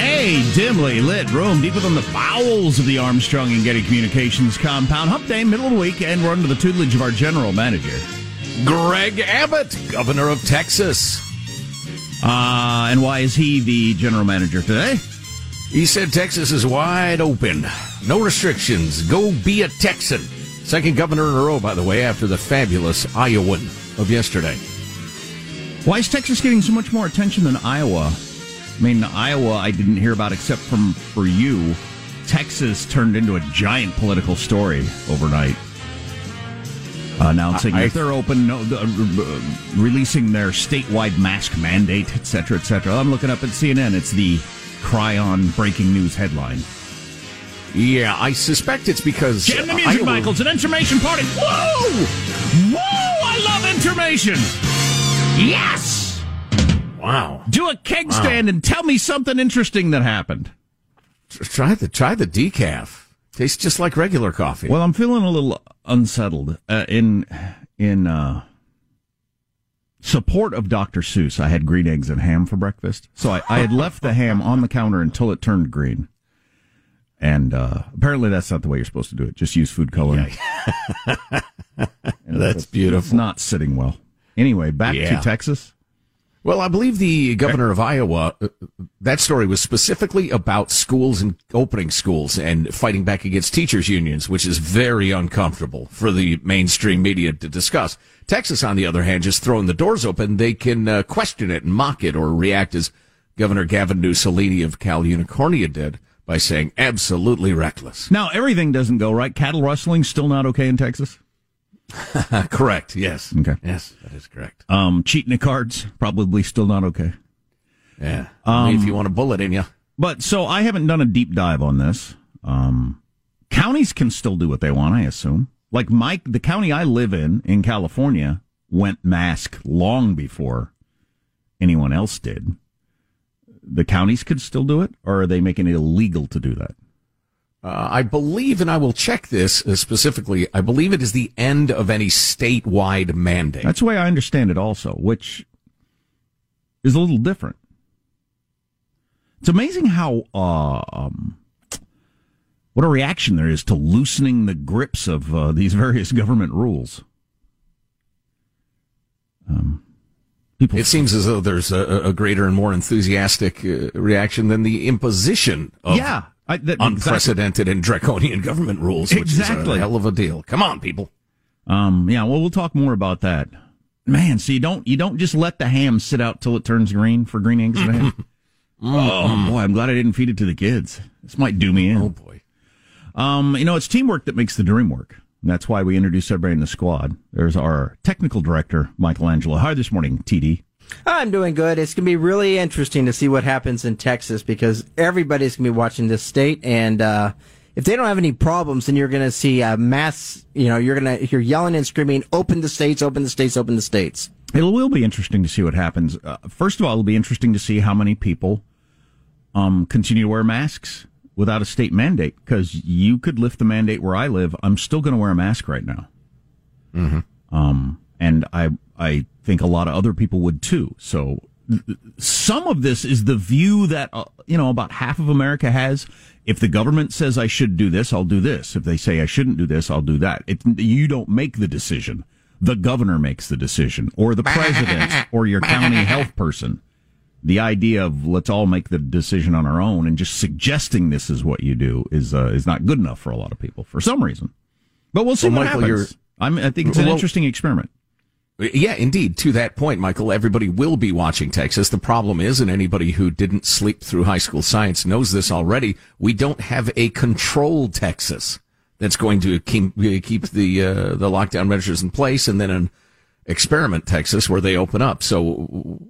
A dimly lit room deep within the bowels of the Armstrong and Getty Communications compound. Hump day, middle of the week, and we're under the tutelage of our general manager, Greg Abbott, governor of Texas. Uh, and why is he the general manager today? He said Texas is wide open. No restrictions. Go be a Texan. Second governor in a row, by the way, after the fabulous Iowan of yesterday. Why is Texas getting so much more attention than Iowa? I mean, Iowa, I didn't hear about except from for you. Texas turned into a giant political story overnight, announcing I- that they're open, no, uh, uh, releasing their statewide mask mandate, etc., cetera, et cetera. I'm looking up at CNN. It's the Chyron breaking news headline. Yeah, I suspect it's because Jam the music, Iowa- Michael. It's an information party. Whoa! Whoa! I love information. Yes. Wow. Do a keg stand and tell me something interesting that happened. Try the try the decaf. Tastes just like regular coffee. Well, I'm feeling a little unsettled uh, in in uh, support of Dr. Seuss. I had green eggs and ham for breakfast, so I, I had left the ham on the counter until it turned green. And uh, apparently, that's not the way you're supposed to do it. Just use food coloring. And That's beautiful. It's not sitting well. Anyway, back Yeah. to Texas. Well, I believe the governor of Iowa, uh, that story was specifically about schools and opening schools and fighting back against teachers' unions, which is very uncomfortable for the mainstream media to discuss. Texas, on the other hand, just throwing the doors open, they can uh, question it and mock it or react as Governor Gavin Mussolini of Cal Unicornia did by saying absolutely reckless. Now, everything doesn't go right. Cattle rustling still not okay in Texas. correct. Yes. Okay. Yes, that is correct. Um, cheating at cards probably still not okay. Yeah. Um, if you want a bullet in you. But so I haven't done a deep dive on this. Um, counties can still do what they want, I assume. Like Mike, the county I live in in California went mask long before anyone else did. The counties could still do it, or are they making it illegal to do that? Uh, I believe, and I will check this uh, specifically, I believe it is the end of any statewide mandate. That's the way I understand it also, which is a little different. It's amazing how uh, um, what a reaction there is to loosening the grips of uh, these various government rules. Um, people, it seems as though there's a, a greater and more enthusiastic uh, reaction than the imposition of yeah, I, that, unprecedented exactly. and draconian government rules, which exactly. is a hell of a deal. Come on, people. Um, yeah, well, we'll talk more about that. Man, so you don't you don't just let the ham sit out till it turns green for green eggs and ham. oh boy, I'm glad I didn't feed it to the kids. This might do me in. Oh boy. Um, you know, it's teamwork that makes the dream work. And that's why we introduce everybody in the squad. There's our technical director, Michelangelo. Hi this morning, TD. I'm doing good. It's going to be really interesting to see what happens in Texas because everybody's going to be watching this state. And uh, if they don't have any problems, then you're going to see a mass, you know, you're going to, you're yelling and screaming, open the states, open the states, open the states. It will be interesting to see what happens. Uh, first of all, it'll be interesting to see how many people um, continue to wear masks without a state mandate because you could lift the mandate where I live. I'm still going to wear a mask right now. Mm-hmm. Um, and I, I think a lot of other people would too. So some of this is the view that, uh, you know, about half of America has. If the government says I should do this, I'll do this. If they say I shouldn't do this, I'll do that. It, you don't make the decision. The governor makes the decision or the president or your county health person the idea of let's all make the decision on our own and just suggesting this is what you do is uh, is not good enough for a lot of people for some reason. But we'll see well, what Michael, happens. I'm, I think it's an well, interesting experiment. Yeah, indeed. To that point, Michael, everybody will be watching Texas. The problem is, and anybody who didn't sleep through high school science knows this already, we don't have a controlled Texas that's going to keep, keep the, uh, the lockdown measures in place and then an experiment Texas where they open up. So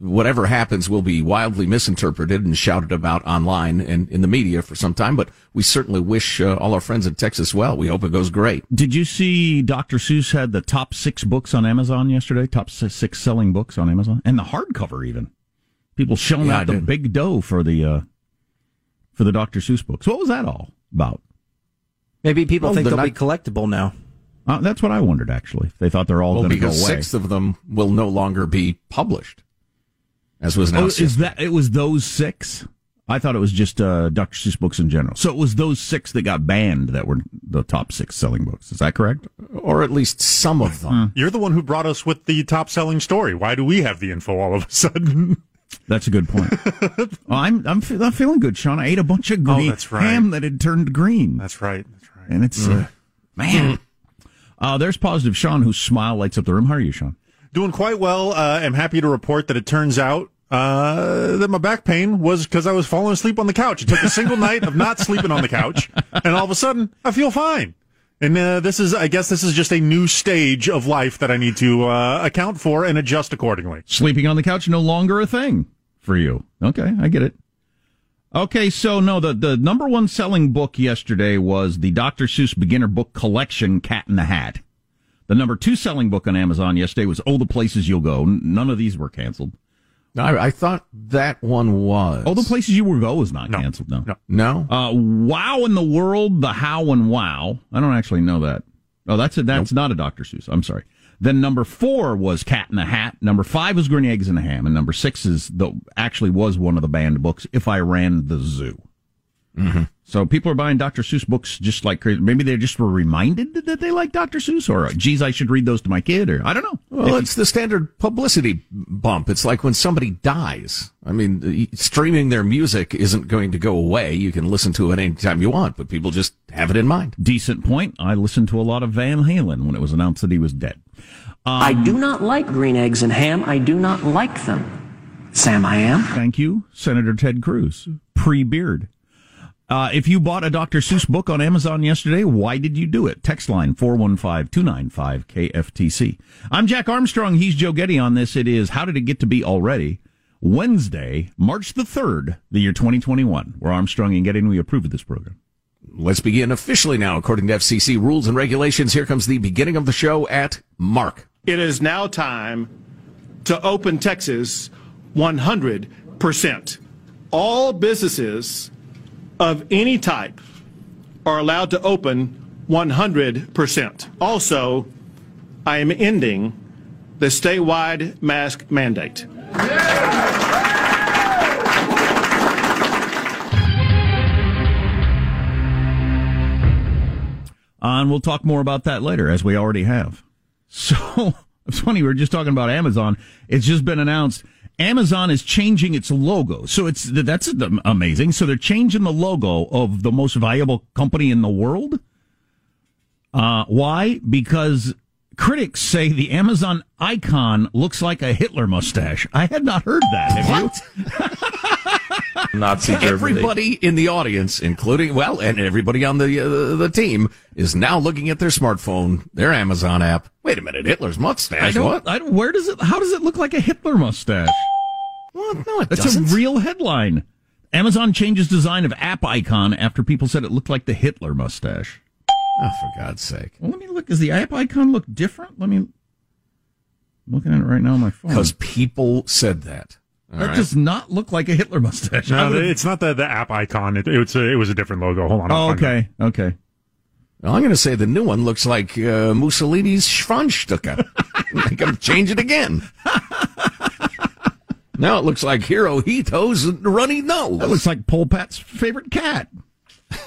whatever happens will be wildly misinterpreted and shouted about online and in the media for some time. But we certainly wish uh, all our friends in Texas well. We hope it goes great. Did you see Dr. Seuss had the top six books on Amazon yesterday? Top six selling books on Amazon and the hardcover even. People showing yeah, out the big dough for the uh, for the Dr. Seuss books. What was that all about? Maybe people think they'll not- be collectible now. Uh, that's what I wondered. Actually, they thought they're all well, going to go away. Six of them will no longer be published as was announced. Oh, is that it was those six? I thought it was just uh, Dr. Seuss books in general. So it was those six that got banned that were the top six selling books. Is that correct? Or at least some of them. Hmm. You're the one who brought us with the top selling story. Why do we have the info all of a sudden? That's a good point. well, I'm, I'm I'm feeling good, Sean. I ate a bunch of green oh, that's right. ham that had turned green. That's right. That's right. And it's mm. uh, man. Uh, there's positive Sean, whose smile lights up the room. How are you, Sean? Doing quite well. Uh, I'm happy to report that it turns out uh, that my back pain was because I was falling asleep on the couch. It took a single night of not sleeping on the couch, and all of a sudden I feel fine. And uh, this is, I guess, this is just a new stage of life that I need to uh, account for and adjust accordingly. Sleeping on the couch no longer a thing for you. Okay, I get it. Okay, so no, the the number one selling book yesterday was the Dr. Seuss Beginner Book Collection, Cat in the Hat. The number two selling book on Amazon yesterday was Oh, the Places You'll Go. None of these were canceled. I, I, thought that one was. Oh, the places you will go was not no. canceled. No, no. no? Uh, wow in the world, the how and wow. I don't actually know that. Oh, that's a, that's nope. not a Dr. Seuss. I'm sorry. Then number four was Cat in the Hat. Number five was Green Eggs and Ham, and number six is the actually was one of the banned books. If I ran the zoo. Mm-hmm. So people are buying Dr. Seuss books just like crazy. Maybe they just were reminded that they like Dr. Seuss, or geez, I should read those to my kid, or I don't know. Well, if it's the standard publicity bump. It's like when somebody dies. I mean, streaming their music isn't going to go away. You can listen to it anytime you want, but people just have it in mind. Decent point. I listened to a lot of Van Halen when it was announced that he was dead. Um, I do not like green eggs and ham. I do not like them. Sam, I am. Thank you, Senator Ted Cruz. Pre beard. Uh, if you bought a Dr. Seuss book on Amazon yesterday, why did you do it? Text line 415-295-KFTC. I'm Jack Armstrong. He's Joe Getty on this. It is How Did It Get to Be Already? Wednesday, March the 3rd, the year 2021. We're Armstrong and Getty, and we approve of this program. Let's begin officially now. According to FCC rules and regulations, here comes the beginning of the show at Mark. It is now time to open Texas 100%. All businesses of any type are allowed to open 100%. Also, I am ending the statewide mask mandate. And we'll talk more about that later, as we already have. So it's funny. We were just talking about Amazon. It's just been announced. Amazon is changing its logo. So it's, that's amazing. So they're changing the logo of the most valuable company in the world. Uh, why? Because critics say the Amazon icon looks like a Hitler mustache. I had not heard that. Have you? Nazi Germany. Everybody in the audience, including well, and everybody on the uh, the team, is now looking at their smartphone, their Amazon app. Wait a minute, Hitler's mustache. I don't, what? I where does it? How does it look like a Hitler mustache? Well, no, it That's doesn't. a real headline. Amazon changes design of app icon after people said it looked like the Hitler mustache. Oh, for God's sake! Well, let me look. Does the app icon look different? Let me. I'm looking at it right now on my phone. Because people said that. All that right. does not look like a Hitler mustache. No, it's not the, the app icon. It, it, was a, it was a different logo. Hold on. Oh, okay. Okay. Well, I'm going to say the new one looks like uh, Mussolini's Schwanzstücke. I'm going to change it again. now it looks like Hirohito's runny nose. That looks like Pol Pot's favorite cat.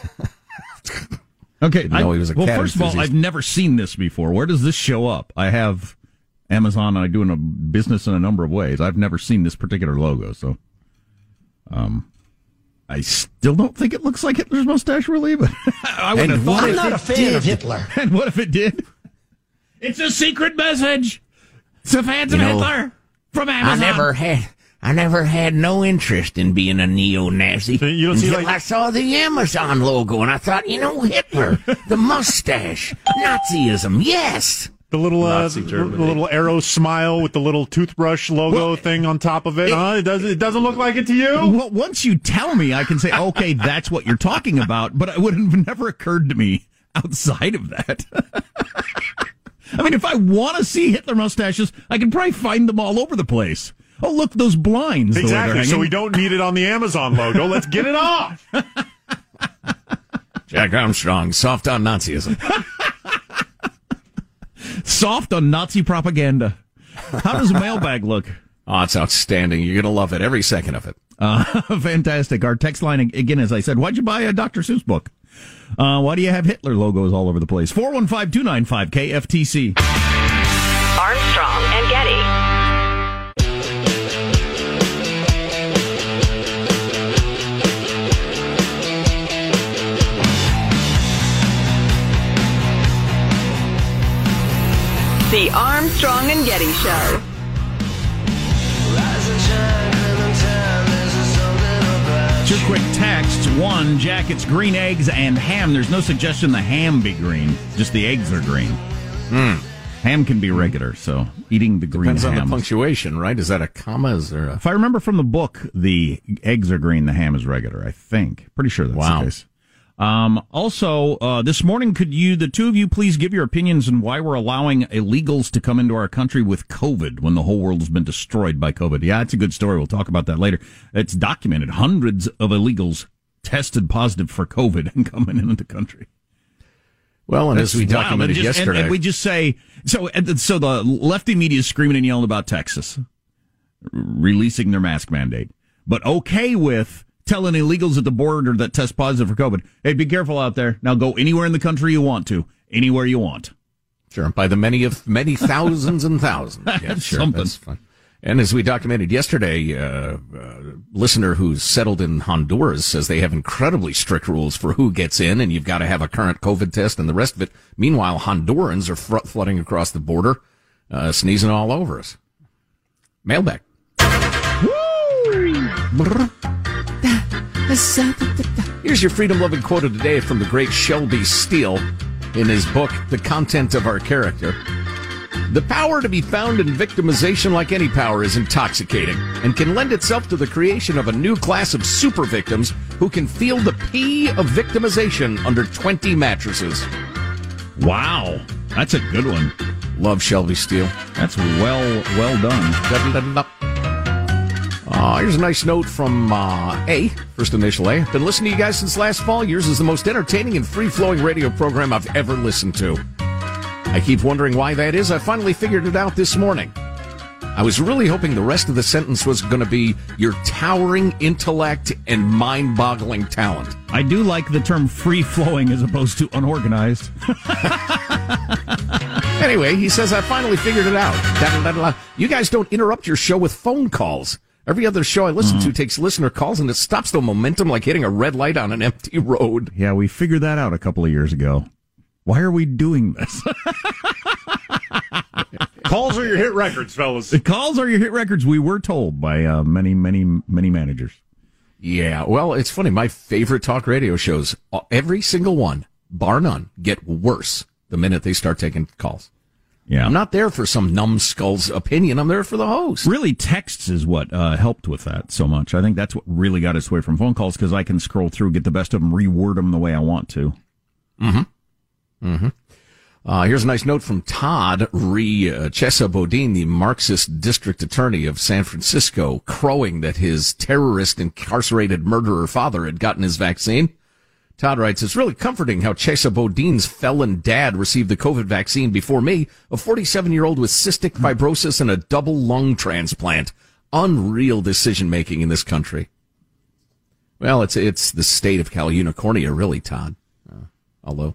Okay. No, he was a well, cat first of all. I've never seen this before. Where does this show up? I have Amazon. I do in a business in a number of ways. I've never seen this particular logo, so um, I still don't think it looks like Hitler's mustache, really. But I would have thought. I'm not a fan of Hitler. And what if it did? It's a secret message. It's a fans You of know, Hitler from Amazon. I never had. I never had no interest in being a neo-Nazi you don't see, until like- I saw the Amazon logo, and I thought, you know, Hitler, the mustache, Nazism, yes. The little uh, the little arrow smile with the little toothbrush logo thing on top of it. it- huh? It doesn't it doesn't look like it to you. Well, once you tell me, I can say, okay, that's what you're talking about, but it would have never occurred to me outside of that. I mean, if I want to see Hitler mustaches, I can probably find them all over the place. Oh, look, those blinds. the Exactly. So we don't need it on the Amazon logo. Let's get it off. Jack Armstrong, soft on Nazism. Soft on Nazi propaganda. How does mailbag look? Oh, it's outstanding. You're going to love it, every second of it. Uh, fantastic. Our text line, again, as I said, why'd you buy a Dr. Seuss book? Uh, why do you have Hitler logos all over the place? 415 295 KFTC. Armstrong The Armstrong and Getty Show. Two quick texts. One, Jack, it's green eggs and ham. There's no suggestion the ham be green, just the eggs are green. Hmm. Ham can be regular, so eating the green Depends on the punctuation, right? Is that a comma? Is there a. if I remember from the book, the eggs are green, the ham is regular, I think. Pretty sure that's Wow. the case. Um, also, uh, this morning, could you, the two of you, please give your opinions on why we're allowing illegals to come into our country with COVID when the whole world has been destroyed by COVID? Yeah, it's a good story. We'll talk about that later. It's documented. Hundreds of illegals tested positive for COVID and coming into the country. Well, and as we That's wild. documented And just- and- yesterday. and we just say so. and So the lefty media is screaming and yelling about Texas releasing their mask mandate, but okay with telling illegals at the border that test positive for COVID, "Hey, be careful out there. Now go anywhere in the country you want to, anywhere you want." Sure, by the many of many thousands and thousands. Yeah, That's sure, something. that's fine. And as we documented yesterday, uh, uh, listener who's settled in Honduras says they have incredibly strict rules for who gets in, and you've got to have a current COVID test and the rest of it. Meanwhile, Hondurans are fr- flooding across the border, uh, sneezing all over us. Mailbag. Here's your freedom loving quote of the day from the great Shelby Steele in his book, The Content of Our Character. The power to be found in victimization, like any power, is intoxicating and can lend itself to the creation of a new class of super victims who can feel the pee of victimization under 20 mattresses. Wow, that's a good one. Love Shelby Steele. That's well well done. Uh, here's a nice note from uh, A, first initial A. Been listening to you guys since last fall. Yours is the most entertaining and free flowing radio program I've ever listened to. I keep wondering why that is. I finally figured it out this morning. I was really hoping the rest of the sentence was going to be your towering intellect and mind boggling talent. I do like the term free flowing as opposed to unorganized. Anyway, he says, I finally figured it out. You guys don't interrupt your show with phone calls. Every other show I listen to takes listener calls and it stops the momentum like hitting a red light on an empty road. Yeah, we figured that out a couple of years ago. Why are we doing this? Calls are your hit records, fellas. the calls are your hit records. We were told by uh, many, many, many managers. Yeah, well, it's funny. My favorite talk radio shows, uh, every single one, bar none, get worse the minute they start taking calls. Yeah, I'm not there for some numbskull's opinion. I'm there for the host. really texts is what uh, helped with that so much. I think that's what really got us away from phone calls because I can scroll through, get the best of them, reword them the way I want to. Mm-hmm. Mm-hmm. Uh, here's a nice note from Todd Re uh, Chesa Boudin, the Marxist district attorney of San Francisco, crowing that his terrorist incarcerated murderer father had gotten his vaccine. Todd writes, it's really comforting how Chesa Boudin's felon dad received the COVID vaccine before me, a 47 year old with cystic fibrosis and a double lung transplant. Unreal decision making in this country. Well, it's, it's the state of Cal Unicornia, really, Todd. Uh, although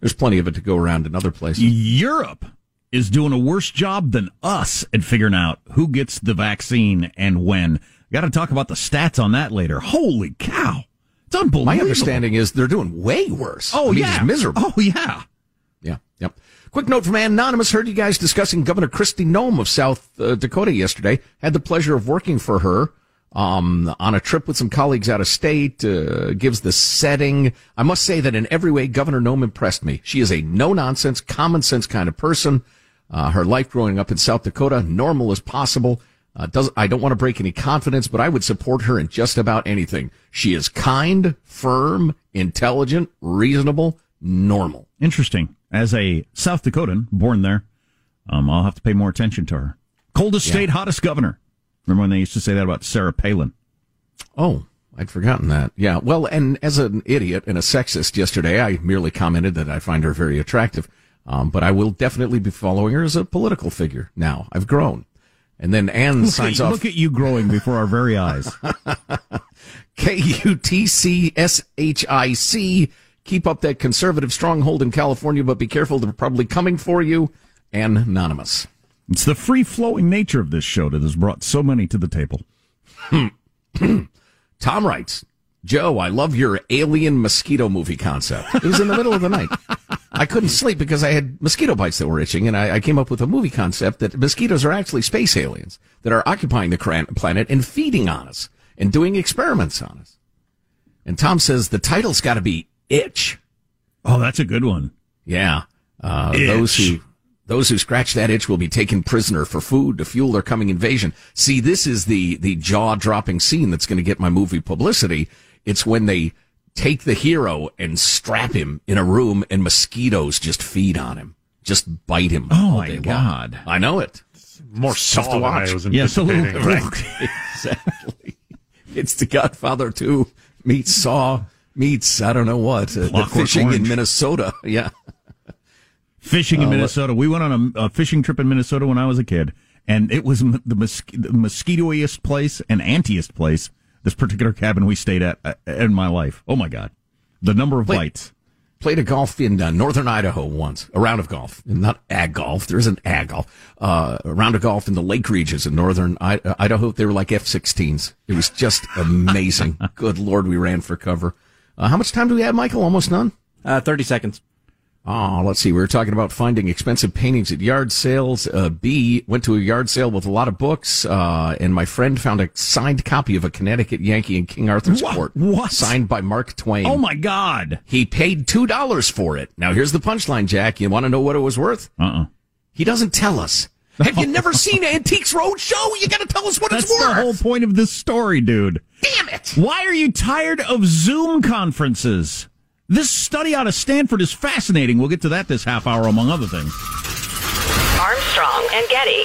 there's plenty of it to go around in other places. Europe is doing a worse job than us at figuring out who gets the vaccine and when. Got to talk about the stats on that later. Holy cow. It's unbelievable. My understanding is they're doing way worse. Oh, I mean, yeah. it's miserable. Oh, yeah. Yeah, yep. Quick note from Anonymous. Heard you guys discussing Governor Kristi Noem of South uh, Dakota yesterday. Had the pleasure of working for her um, on a trip with some colleagues out of state. Uh, gives the setting. I must say that in every way, Governor Nome impressed me. She is a no nonsense, common sense kind of person. Uh, her life growing up in South Dakota, normal as possible. Uh, does I don't want to break any confidence, but I would support her in just about anything. She is kind, firm, intelligent, reasonable, normal. Interesting. As a South Dakotan, born there, um, I'll have to pay more attention to her. Coldest Yeah. state, hottest governor. Remember when they used to say that about Sarah Palin? Oh, I'd forgotten that. Yeah. Well, and as an idiot and a sexist yesterday, I merely commented that I find her very attractive. Um, but I will definitely be following her as a political figure now. I've grown. And then Anne Look signs at, off look at you growing before our very eyes. K U T C S H I C. Keep up that conservative stronghold in California, but be careful. They're probably coming for you. Anonymous. It's the free flowing nature of this show that has brought so many to the table. Tom writes, Joe, I love your alien mosquito movie concept. It was in the middle of the night. I couldn't sleep because I had mosquito bites that were itching, and I, I came up with a movie concept that mosquitoes are actually space aliens that are occupying the planet and feeding on us and doing experiments on us. And Tom says the title's got to be Itch. Oh, that's a good one. Yeah. Uh, those who those who scratch that itch will be taken prisoner for food to fuel their coming invasion. See, this is the the jaw dropping scene that's going to get my movie publicity. It's when they take the hero and strap him in a room and mosquitoes just feed on him, just bite him. Oh, my day long. God. I know it. More Tough saw to than watch. I was Yeah, it's a little- Right. exactly. It's the Godfather 2 meets Saw meets I don't know what uh, the Clockwork fishing in Minnesota. Yeah. Fishing in Uh, Minnesota. We went on a, a fishing trip in Minnesota when I was a kid, and it was m- the, mos- the mosquitoiest place and antiest place. This particular cabin we stayed at uh, in my life. Oh my god, the number of Wait. bites. Played a golf in uh, northern Idaho once, a round of golf, not ag golf. There isn't ag golf. Uh, a round of golf in the lake regions in northern I- uh, Idaho. They were like F-16s. It was just amazing. Good lord, we ran for cover. Uh, how much time do we have, Michael? Almost none. Uh, 30 seconds. Oh, let's see. We were talking about finding expensive paintings at yard sales. Uh, B went to a yard sale with a lot of books, uh, and my friend found a signed copy of a Connecticut Yankee in King Arthur's Wha- Court. what? Signed by Mark Twain. Oh my god. He paid two dollars for it. Now here's the punchline, Jack. You want to know what it was worth? Uh uh He doesn't tell us. Have you never seen Antiques Roadshow? You got to tell us what That's it's worth. That's the whole point of this story, dude. Damn it! Why are you tired of Zoom conferences? This study out of Stanford is fascinating. We'll get to that this half hour, among other things. Armstrong and Getty.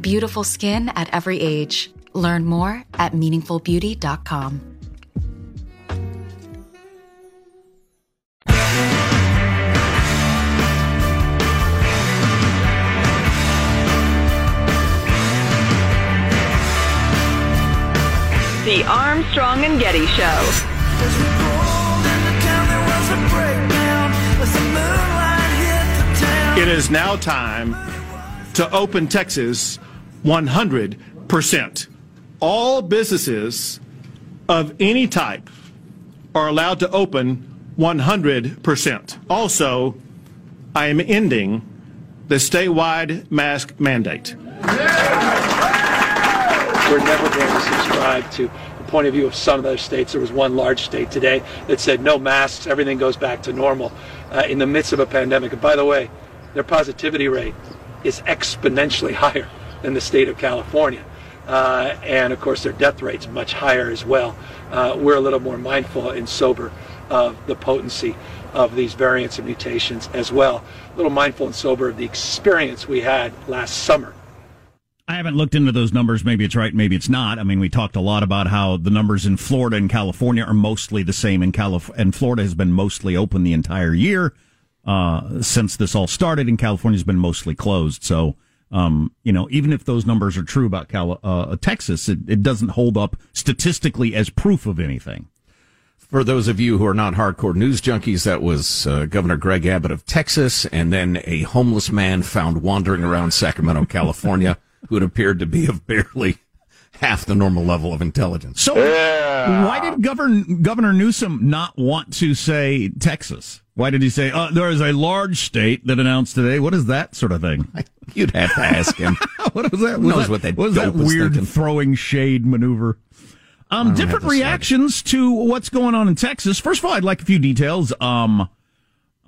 Beautiful skin at every age. Learn more at meaningfulbeauty.com. The Armstrong and Getty Show. It is now time to open Texas 100%. All businesses of any type are allowed to open 100%. Also, I am ending the statewide mask mandate. We're never going to subscribe to the point of view of some of those states. There was one large state today that said no masks, everything goes back to normal uh, in the midst of a pandemic. And by the way, their positivity rate is exponentially higher than the state of California. Uh, and of course, their death rate's much higher as well. Uh, we're a little more mindful and sober of the potency of these variants and mutations as well. A little mindful and sober of the experience we had last summer. I haven't looked into those numbers. Maybe it's right, maybe it's not. I mean, we talked a lot about how the numbers in Florida and California are mostly the same. In Calif- and Florida has been mostly open the entire year uh, since this all started, and California's been mostly closed. So, um, you know, even if those numbers are true about Cal- uh, Texas, it, it doesn't hold up statistically as proof of anything. For those of you who are not hardcore news junkies, that was uh, Governor Greg Abbott of Texas, and then a homeless man found wandering around Sacramento, California, who had appeared to be of barely half the normal level of intelligence. So, why did Governor Governor Newsom not want to say Texas? Why did he say uh, there is a large state that announced today? What is that sort of thing? You'd have to ask him. what was that? Who knows that, what that was that weird thinking? throwing shade maneuver? Um, different reactions to what's going on in Texas. First of all, I'd like a few details. Um,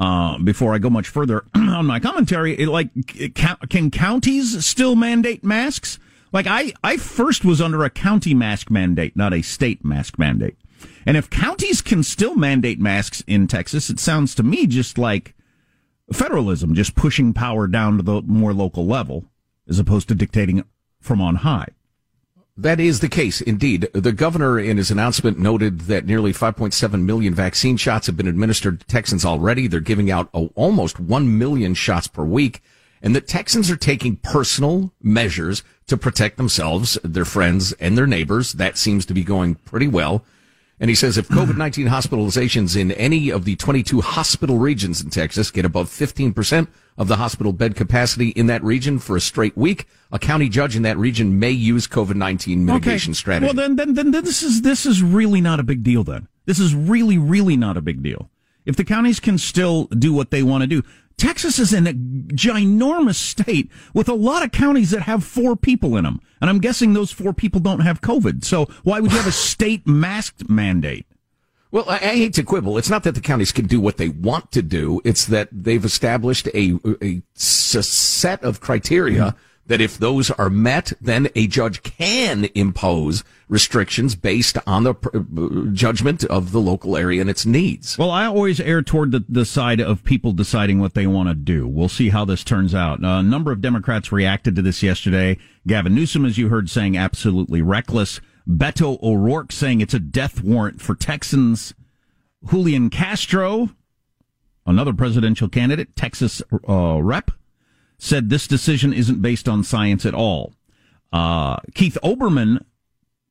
uh, before I go much further on my commentary, it, like, ca- can counties still mandate masks? Like, I, I first was under a county mask mandate, not a state mask mandate. And if counties can still mandate masks in Texas, it sounds to me just like federalism, just pushing power down to the more local level, as opposed to dictating from on high. That is the case, indeed. The governor, in his announcement, noted that nearly 5.7 million vaccine shots have been administered to Texans already. They're giving out oh, almost 1 million shots per week, and that Texans are taking personal measures to protect themselves, their friends, and their neighbors. That seems to be going pretty well. And he says if COVID-19 hospitalizations in any of the 22 hospital regions in Texas get above 15% of the hospital bed capacity in that region for a straight week, a county judge in that region may use COVID-19 mitigation strategy. Well, then, then, then this is this is really not a big deal. Then this is really, really not a big deal. If the counties can still do what they want to do, Texas is in a ginormous state with a lot of counties that have four people in them, and I'm guessing those four people don't have COVID. So why would you have a state masked mandate? Well, I, I hate to quibble. It's not that the counties can do what they want to do. It's that they've established a, a set of criteria that if those are met, then a judge can impose restrictions based on the judgment of the local area and its needs. Well, I always err toward the, the side of people deciding what they want to do. We'll see how this turns out. a number of Democrats reacted to this yesterday. Gavin Newsom, as you heard, saying absolutely reckless. Beto O'Rourke saying it's a death warrant for Texans. Julian Castro, another presidential candidate, Texas uh, rep, said this decision isn't based on science at all. Uh, Keith Olbermann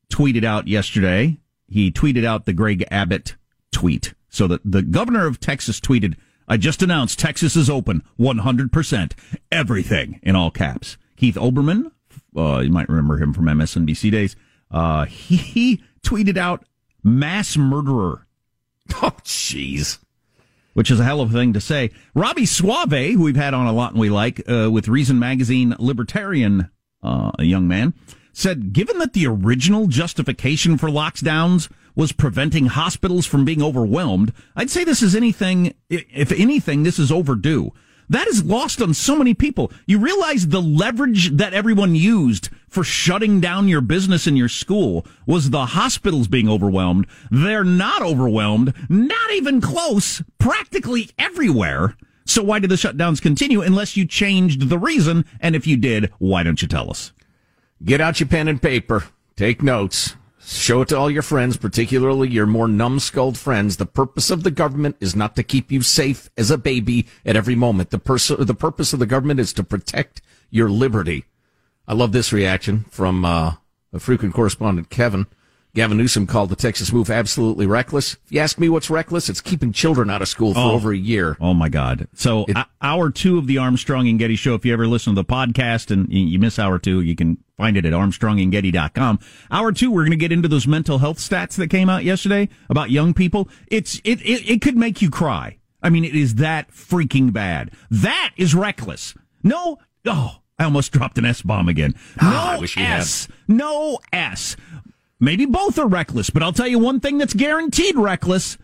tweeted out yesterday. He tweeted out the Greg Abbott tweet. So that the governor of Texas tweeted, I just announced Texas is open 100%. Everything in all caps. Keith Olbermann, uh, you might remember him from MSNBC days. Uh, he, he tweeted out mass murderer. Oh, jeez. Which is a hell of a thing to say. Robby Soave, who we've had on a lot and we like, uh, with Reason Magazine libertarian, uh, young man, said, given that the original justification for lockdowns was preventing hospitals from being overwhelmed, I'd say this is anything, if anything, this is overdue. That is lost on so many people. You realize the leverage that everyone used for shutting down your business and your school was the hospitals being overwhelmed. They're not overwhelmed, not even close, practically everywhere. So why did the shutdowns continue unless you changed the reason? And if you did, why don't you tell us? Get out your pen and paper. Take notes. Show it to all your friends, particularly your more numbskulled friends. The purpose of the government is not to keep you safe as a baby at every moment. The, pers- the purpose of the government is to protect your liberty. I love this reaction from uh, a frequent correspondent, Kevin. Gavin Newsom called the Texas move absolutely reckless. If you ask me what's reckless, it's keeping children out of school for Oh. over a year. Oh my God! So It- hour two of the Armstrong and Getty show. If you ever listen to the podcast and you you miss hour two, you can find it at armstrongandgetty.com. Hour two, we're going to get into those mental health stats that came out yesterday about young people. It's it it, it could make you cry. I mean, it is that freaking bad. That is reckless. No, oh, I almost dropped an S bomb again. No Ah, I wish you had. S. No S. Maybe both are reckless, but I'll tell you one thing that's guaranteed reckless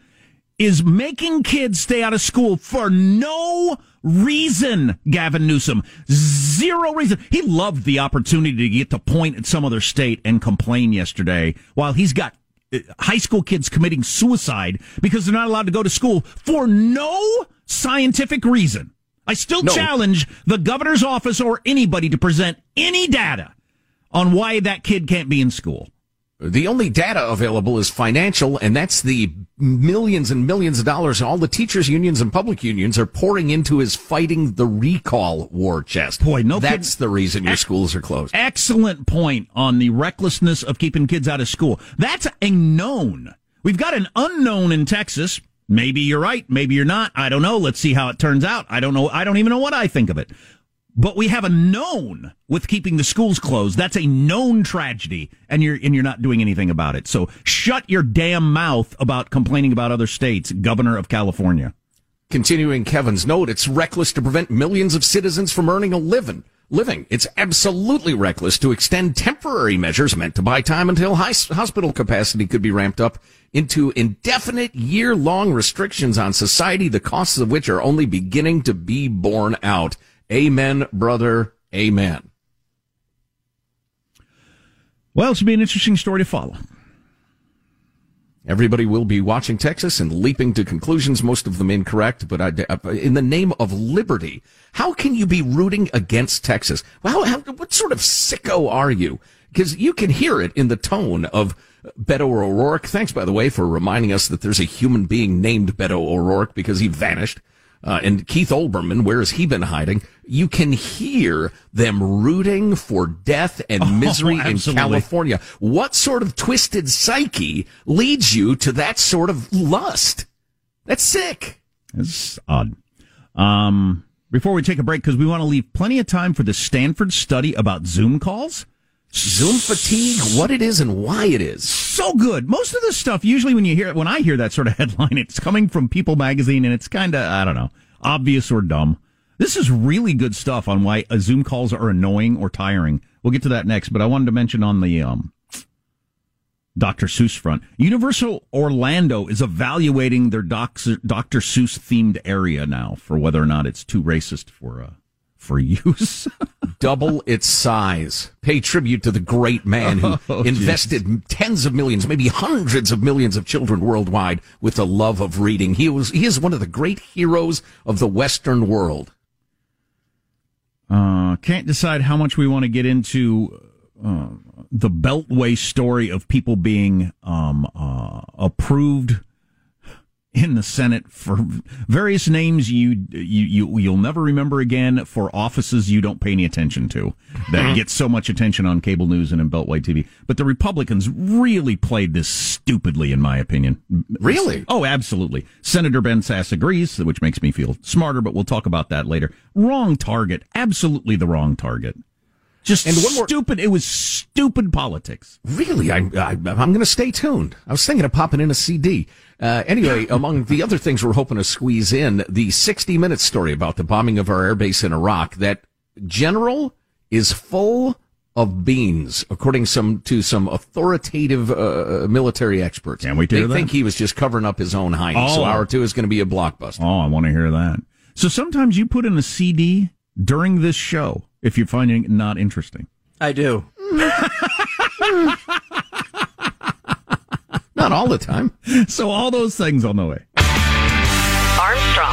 is making kids stay out of school for no reason, Gavin Newsom. Zero reason. He loved the opportunity to get to point at some other state and complain yesterday while he's got uh, high school kids committing suicide because they're not allowed to go to school for no scientific reason. I still No. challenge the governor's office or anybody to present any data on why that kid can't be in school. The only data available is financial, and that's the millions and millions of dollars all the teachers' unions and public unions are pouring into his fighting the recall war chest. Boy, no That's the reason your schools are closed. Excellent point on the recklessness of keeping kids out of school. That's a known. We've got an unknown in Texas. Maybe you're right. Maybe you're not. I don't know. Let's see how it turns out. I don't know. I don't even know what I think of it. But we have a known with keeping the schools closed. That's a known tragedy, and you're and you're not doing anything about it. So shut your damn mouth about complaining about other states, Governor of California. Continuing Kevin's note, it's reckless to prevent millions of citizens from earning a living. Living. It's absolutely reckless to extend temporary measures meant to buy time until hospital capacity could be ramped up into indefinite year-long restrictions on society, the costs of which are only beginning to be borne out. Amen, brother. Amen. Well, will be an interesting story to follow. Everybody will be watching Texas and leaping to conclusions, most of them incorrect. But I, in the name of liberty, how can you be rooting against Texas? Well, how, what sort of sicko are you? because you can hear it in the tone of Beto O'Rourke. Thanks, by the way, for reminding us that there's a human being named Beto O'Rourke because he vanished. Uh, and Keith Olbermann, where has he been hiding? You can hear them rooting for death and misery in. California. What sort of twisted psyche leads you to that sort of lust? That's sick. That's odd. Um, before we take a break, because we want to leave plenty of time for the Stanford study about Zoom calls. Zoom fatigue, what it is and why it is. So good. Most of the stuff, usually when you hear when I hear that sort of headline, it's coming from People magazine and it's kind of, I don't know, obvious or dumb. This is really good stuff on why uh, Zoom calls are annoying or tiring. We'll get to that next, but I wanted to mention on the, um, Dr. Seuss front. Universal Orlando is evaluating their Dr. Dr. Seuss themed area now for whether or not it's too racist for uh, for use. Double its size. Pay tribute to the great man who Oh, invested tens of millions, maybe hundreds of millions of children worldwide with the love of reading. He was he is one of the great heroes of the Western world. Uh, can't decide how much we want to get into uh, the Beltway story of people being um, uh, approved in the Senate for various names you you you you'll never remember again for offices you don't pay any attention to that mm-hmm. get so much attention on cable news and in Beltway TV. But the Republicans really played this stupidly, in my opinion. Really? Oh, absolutely. Senator Ben Sasse agrees, which makes me feel smarter. But we'll talk about that later. Wrong target. Absolutely the wrong target. Just And one more- stupid. It was stupid politics. Really, I, I, I'm going to stay tuned. I was thinking of popping in a CD. Uh, anyway, among the other things we're hoping to squeeze in, the 60 Minutes story about the bombing of our airbase in Iraq. That general is full of beans, according some to some authoritative uh, military experts. Can we to they that. think he was just covering up his own hiding. So Oh. hour two is going to be a blockbuster. Oh, I want to hear that. So sometimes you put in a CD during this show if you're finding it not interesting. I do. Not all the time. So all those things on the way. Armstrong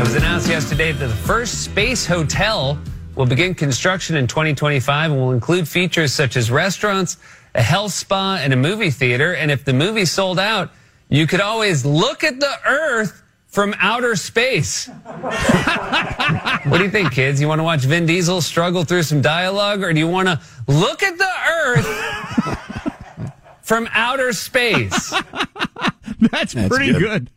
It was announced yesterday that the first space hotel will begin construction in 2025 and will include features such as restaurants, a health spa, and a movie theater. And if the movie sold out, you could always look at the Earth from outer space. what do you think, kids? You want to watch Vin Diesel struggle through some dialogue, or do you want to look at the Earth from outer space? That's, pretty good.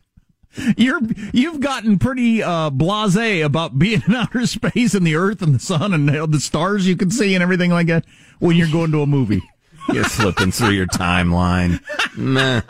You're you've gotten pretty uh, blasé about being in outer space and the Earth and the sun and the the stars you can see and everything like that when you're going to a movie. You're flipping through your timeline. Meh.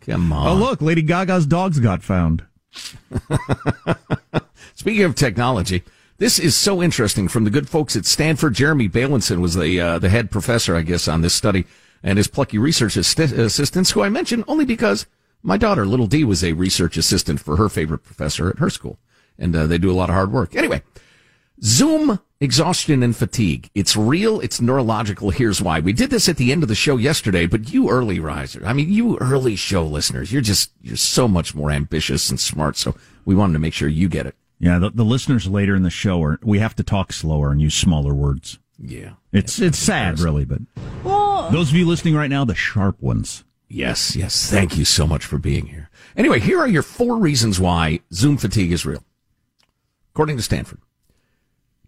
Come on. Oh look, Lady Gaga's dogs got found. Speaking of technology, this is so interesting from the good folks at Stanford. Jeremy Bailenson was the uh, the head professor, I guess, on this study, and his plucky research assistants, who I mention only because my daughter, little D, was a research assistant for her favorite professor at her school, and uh, they do a lot of hard work. Anyway, Zoom exhaustion and fatigue. It's real. It's neurological. Here's why. We did this at the end of the show yesterday, but you early risers, I mean, you early show listeners, you're just, you're so much more ambitious and smart. So we wanted to make sure you get it. Yeah, the, the listeners later in the show are we have to talk slower and use smaller words. Yeah. It's it's sad, really, but those of you listening right now, the sharp ones. Yes, yes. Thank you so much for being here. Anyway, here are your four reasons why Zoom fatigue is real. According to Stanford.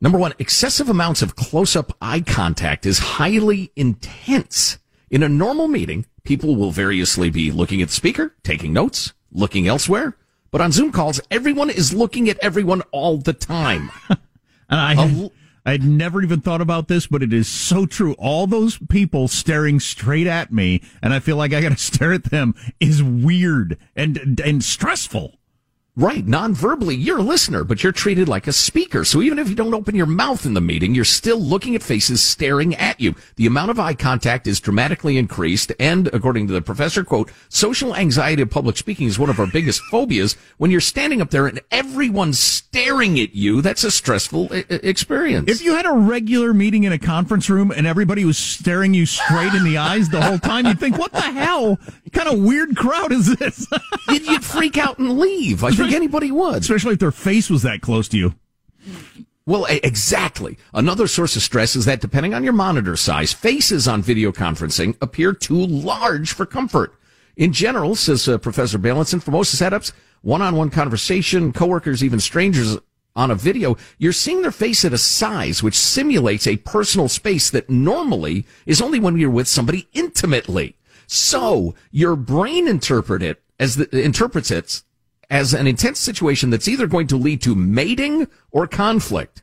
Number one, excessive amounts of close-up eye contact is highly intense. In a normal meeting, people will variously be looking at the speaker, taking notes, looking elsewhere. But on Zoom calls, everyone is looking at everyone all the time. And I had, I had never even thought about this, but it is so true. All those people staring straight at me, and I feel like I got to stare at them, is weird and and stressful. Right, non-verbally, you're a listener, but you're treated like a speaker. So even if you don't open your mouth in the meeting, you're still looking at faces staring at you. The amount of eye contact is dramatically increased, and according to the professor, quote, social anxiety of public speaking is one of our biggest phobias. When you're standing up there and everyone's staring at you, that's a stressful I- experience. If you had a regular meeting in a conference room and everybody was staring you straight in the eyes the whole time, you'd think, what the hell kind of weird crowd is this? you'd, you'd freak out and leave. I think anybody would. Especially if their face was that close to you. Well, exactly. Another source of stress is that depending on your monitor size, faces on video conferencing appear too large for comfort. In general, says uh, Professor Bailenson, for most setups, one-on-one conversation, coworkers, even strangers on a video, you're seeing their face at a size which simulates a personal space that normally is only when you're with somebody intimately. So your brain interpret it as the, interprets it as an intense situation that's either going to lead to mating or conflict.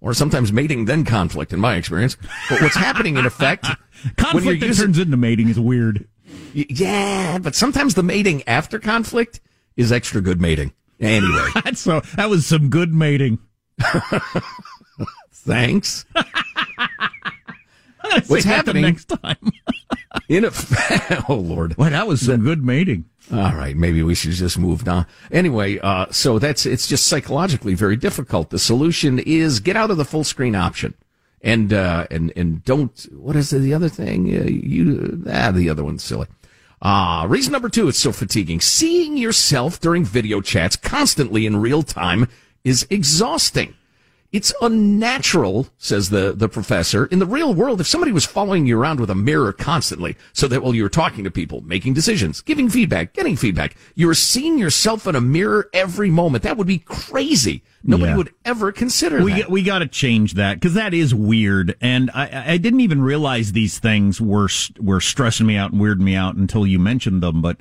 Or sometimes mating then conflict in my experience. But what's happening in effect Conflict that turns into mating is weird. Yeah, but sometimes the mating after conflict is extra good mating. Anyway, so that was some good mating. thanks. Say What's that happening next time? in a oh lord, Well, that was some good mating. All right, maybe we should just move on. Anyway, uh, so that's it's just psychologically very difficult. The solution is get out of the full screen option, and uh, and and don't. What is the other thing? Uh, you ah, the other one's silly. Ah, reason number two, it's so fatiguing. Seeing yourself during video chats constantly in real time is exhausting. It's unnatural, says the, the professor. In the real world, if somebody was following you around with a mirror constantly, so that while you were talking to people, making decisions, giving feedback, getting feedback, you were seeing yourself in a mirror every moment, that would be crazy. Nobody Yeah. would ever consider We that. we got to change that because that is weird, and I I didn't even realize these things were were stressing me out and weirding me out until you mentioned them. But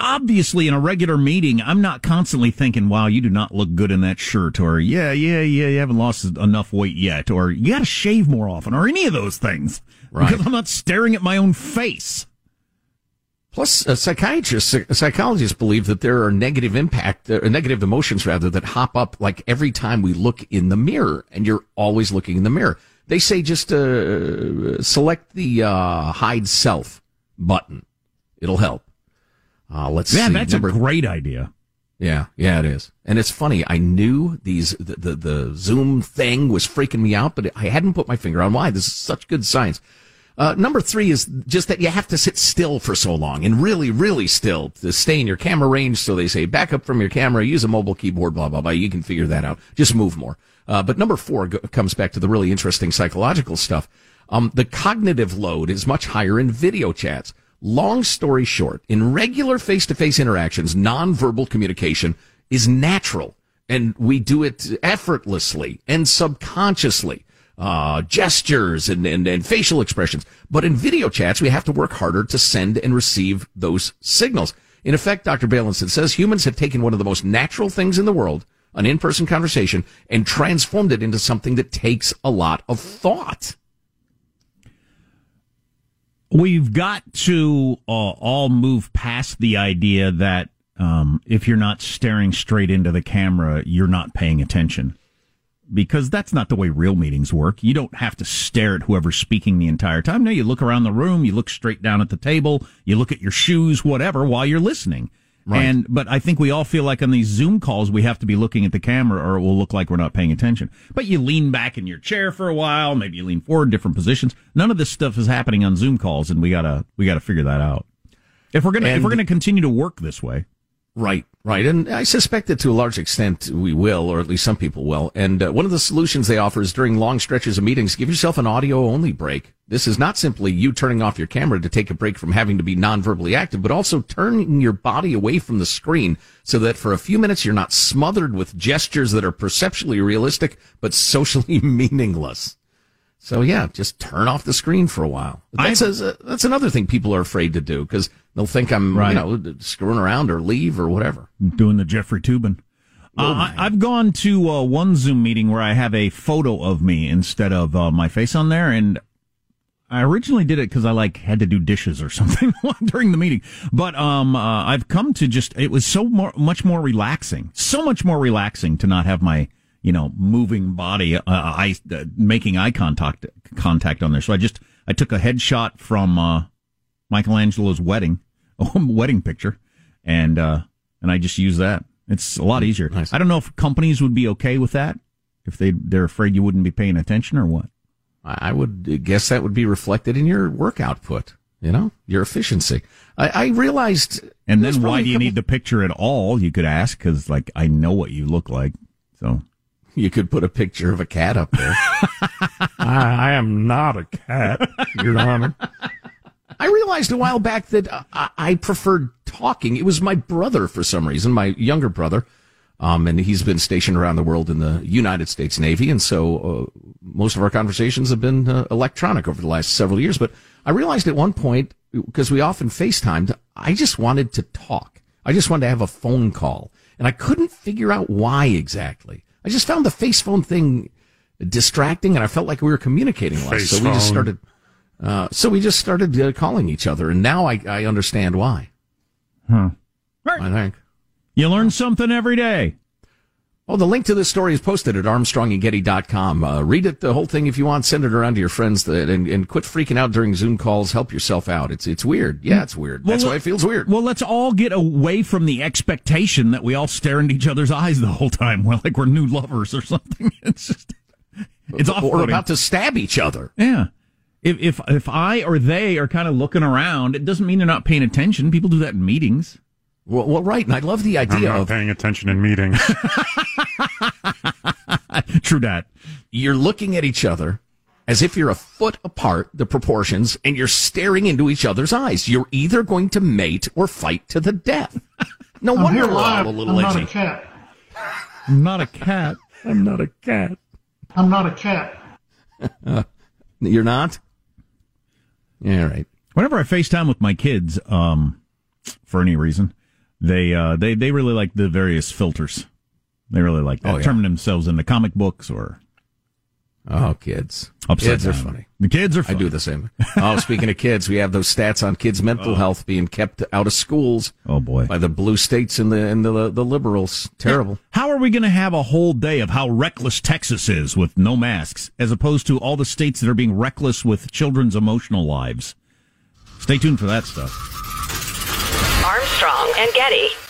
obviously, in a regular meeting, I'm not constantly thinking, "Wow, you do not look good in that shirt," or "Yeah, yeah, yeah, you haven't lost enough weight yet," or "You got to shave more often," or any of those things. Right. Because I'm not staring at my own face. Plus, uh, psychiatrists, psychologists believe that there are negative impact, uh, negative emotions rather, that hop up like every time we look in the mirror, and you're always looking in the mirror. They say just uh, select the uh, hide self button; it'll help. Uh, let's Yeah, see. that's number, a great idea. yeah, yeah, it is. And it's funny. I knew these the, the the Zoom thing was freaking me out, but I hadn't put my finger on why. This is such good science. Uh, number three is just that you have to sit still for so long and really, really still to stay in your camera range. So they say back up from your camera, use a mobile keyboard, blah, blah, blah. You can figure that out. Just move more. Uh, but number four go- comes back to the really interesting psychological stuff. Um, the cognitive load is much higher in video chats. Long story short, in regular face-to-face interactions, nonverbal communication is natural and we do it effortlessly and subconsciously. Uh, gestures and, and, and facial expressions. But in video chats, we have to work harder to send and receive those signals. In effect, Dr. Bailenson says humans have taken one of the most natural things in the world, an in-person conversation, and transformed it into something that takes a lot of thought. We've got to uh, all move past the idea that um, if you're not staring straight into the camera, you're not paying attention. Because that's not the way real meetings work. You don't have to stare at whoever's speaking the entire time. No, you look around the room, you look straight down at the table, you look at your shoes, whatever, while you're listening. Right. And but I think we all feel like on these Zoom calls we have to be looking at the camera or it will look like we're not paying attention. But you lean back in your chair for a while, maybe you lean forward, different positions. None of this stuff is happening on Zoom calls, and we gotta we gotta figure that out. If we're gonna if we're gonna continue to work this way. Right, right. And I suspect that to a large extent we will, or at least some people will. And uh, one of the solutions they offer is during long stretches of meetings, give yourself an audio only break. This is not simply you turning off your camera to take a break from having to be non-verbally active, but also turning your body away from the screen so that for a few minutes you're not smothered with gestures that are perceptually realistic, but socially meaningless. So yeah, just turn off the screen for a while. That's, a, that's another thing people are afraid to do because they'll think I'm, Right. you know, screwing around or leave or whatever. doing the Jeffrey Toobin. Uh, I, I've gone to uh, one Zoom meeting where I have a photo of me instead of uh, my face on there, and I originally did it because I like had to do dishes or something during the meeting. But um, uh, I've come to just it was so more, much more relaxing, so much more relaxing to not have my you know moving body, uh, I uh, making eye contact contact on there. So I just I took a headshot from uh, Michelangelo's wedding, wedding picture, and uh, and I just use that. It's a lot easier. I don't know if companies would be okay with that if they they're afraid you wouldn't be paying attention or what. I would guess that would be reflected in your work output. You know, your efficiency. I, I realized. And then why do you need the picture at all? You could ask because, like, I know what you look like, so you could put a picture of a cat up there. I, I am not a cat, Your Honor. I realized a while back that I, I preferred talking. It was my brother for some reason, my younger brother. Um, and he's been stationed around the world in the United States Navy. And so, uh, most of our conversations have been uh, electronic over the last several years. But I realized at one point, because we often FaceTimed, I just wanted to talk. I just wanted to have a phone call. And I couldn't figure out why exactly. I just found the face phone thing distracting and I felt like we were communicating less. Face so we just started, uh, so we just started uh, calling each other. And now I, I understand why. Huh. I think. You learn something every day. Oh, the link to this story is posted at armstrongandgetty.com. Uh, read it, the whole thing if you want. Send it around to your friends that, and, and quit freaking out during Zoom calls. Help yourself out. It's, it's weird. Yeah, it's weird. That's why it feels weird. Well, let's all get away from the expectation that we all stare into each other's eyes the whole time. Well, like we're new lovers or something. It's just, it's Or off-putting. about to stab each other. Yeah. If, if, if I or they are kind of looking around, it doesn't mean they're not paying attention. People do that in meetings. Well, well right. And I love the I'm idea not of paying attention in meetings. True that. you're looking at each other as if you're a foot apart, the proportions, and you're staring into each other's eyes. You're either going to mate or fight to the death. No I'm wonder here we're live. all a little I'm not a cat. I'm not a cat. I'm not a cat. I'm not a cat. You're not? Yeah, right. Whenever I FaceTime with my kids, um, for any reason, they, uh, they, they really like the various filters. They really like that. Oh, yeah. Turning themselves into comic books or Oh, kids. upside kids are funny. The kids are I do the same. Oh, speaking of kids, we have those stats on kids' mental oh. health being kept out of schools. Oh boy. By the blue states and the and the the liberals. Terrible. How are we going to have a whole day of how reckless Texas is with no masks, as opposed to all the states that are being reckless with children's emotional lives? Stay tuned for that stuff. Armstrong and Getty.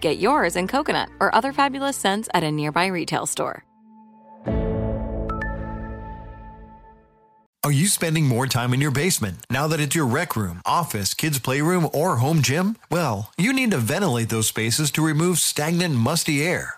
Get yours in coconut or other fabulous scents at a nearby retail store. Are you spending more time in your basement now that it's your rec room, office, kids' playroom, or home gym? Well, you need to ventilate those spaces to remove stagnant, musty air.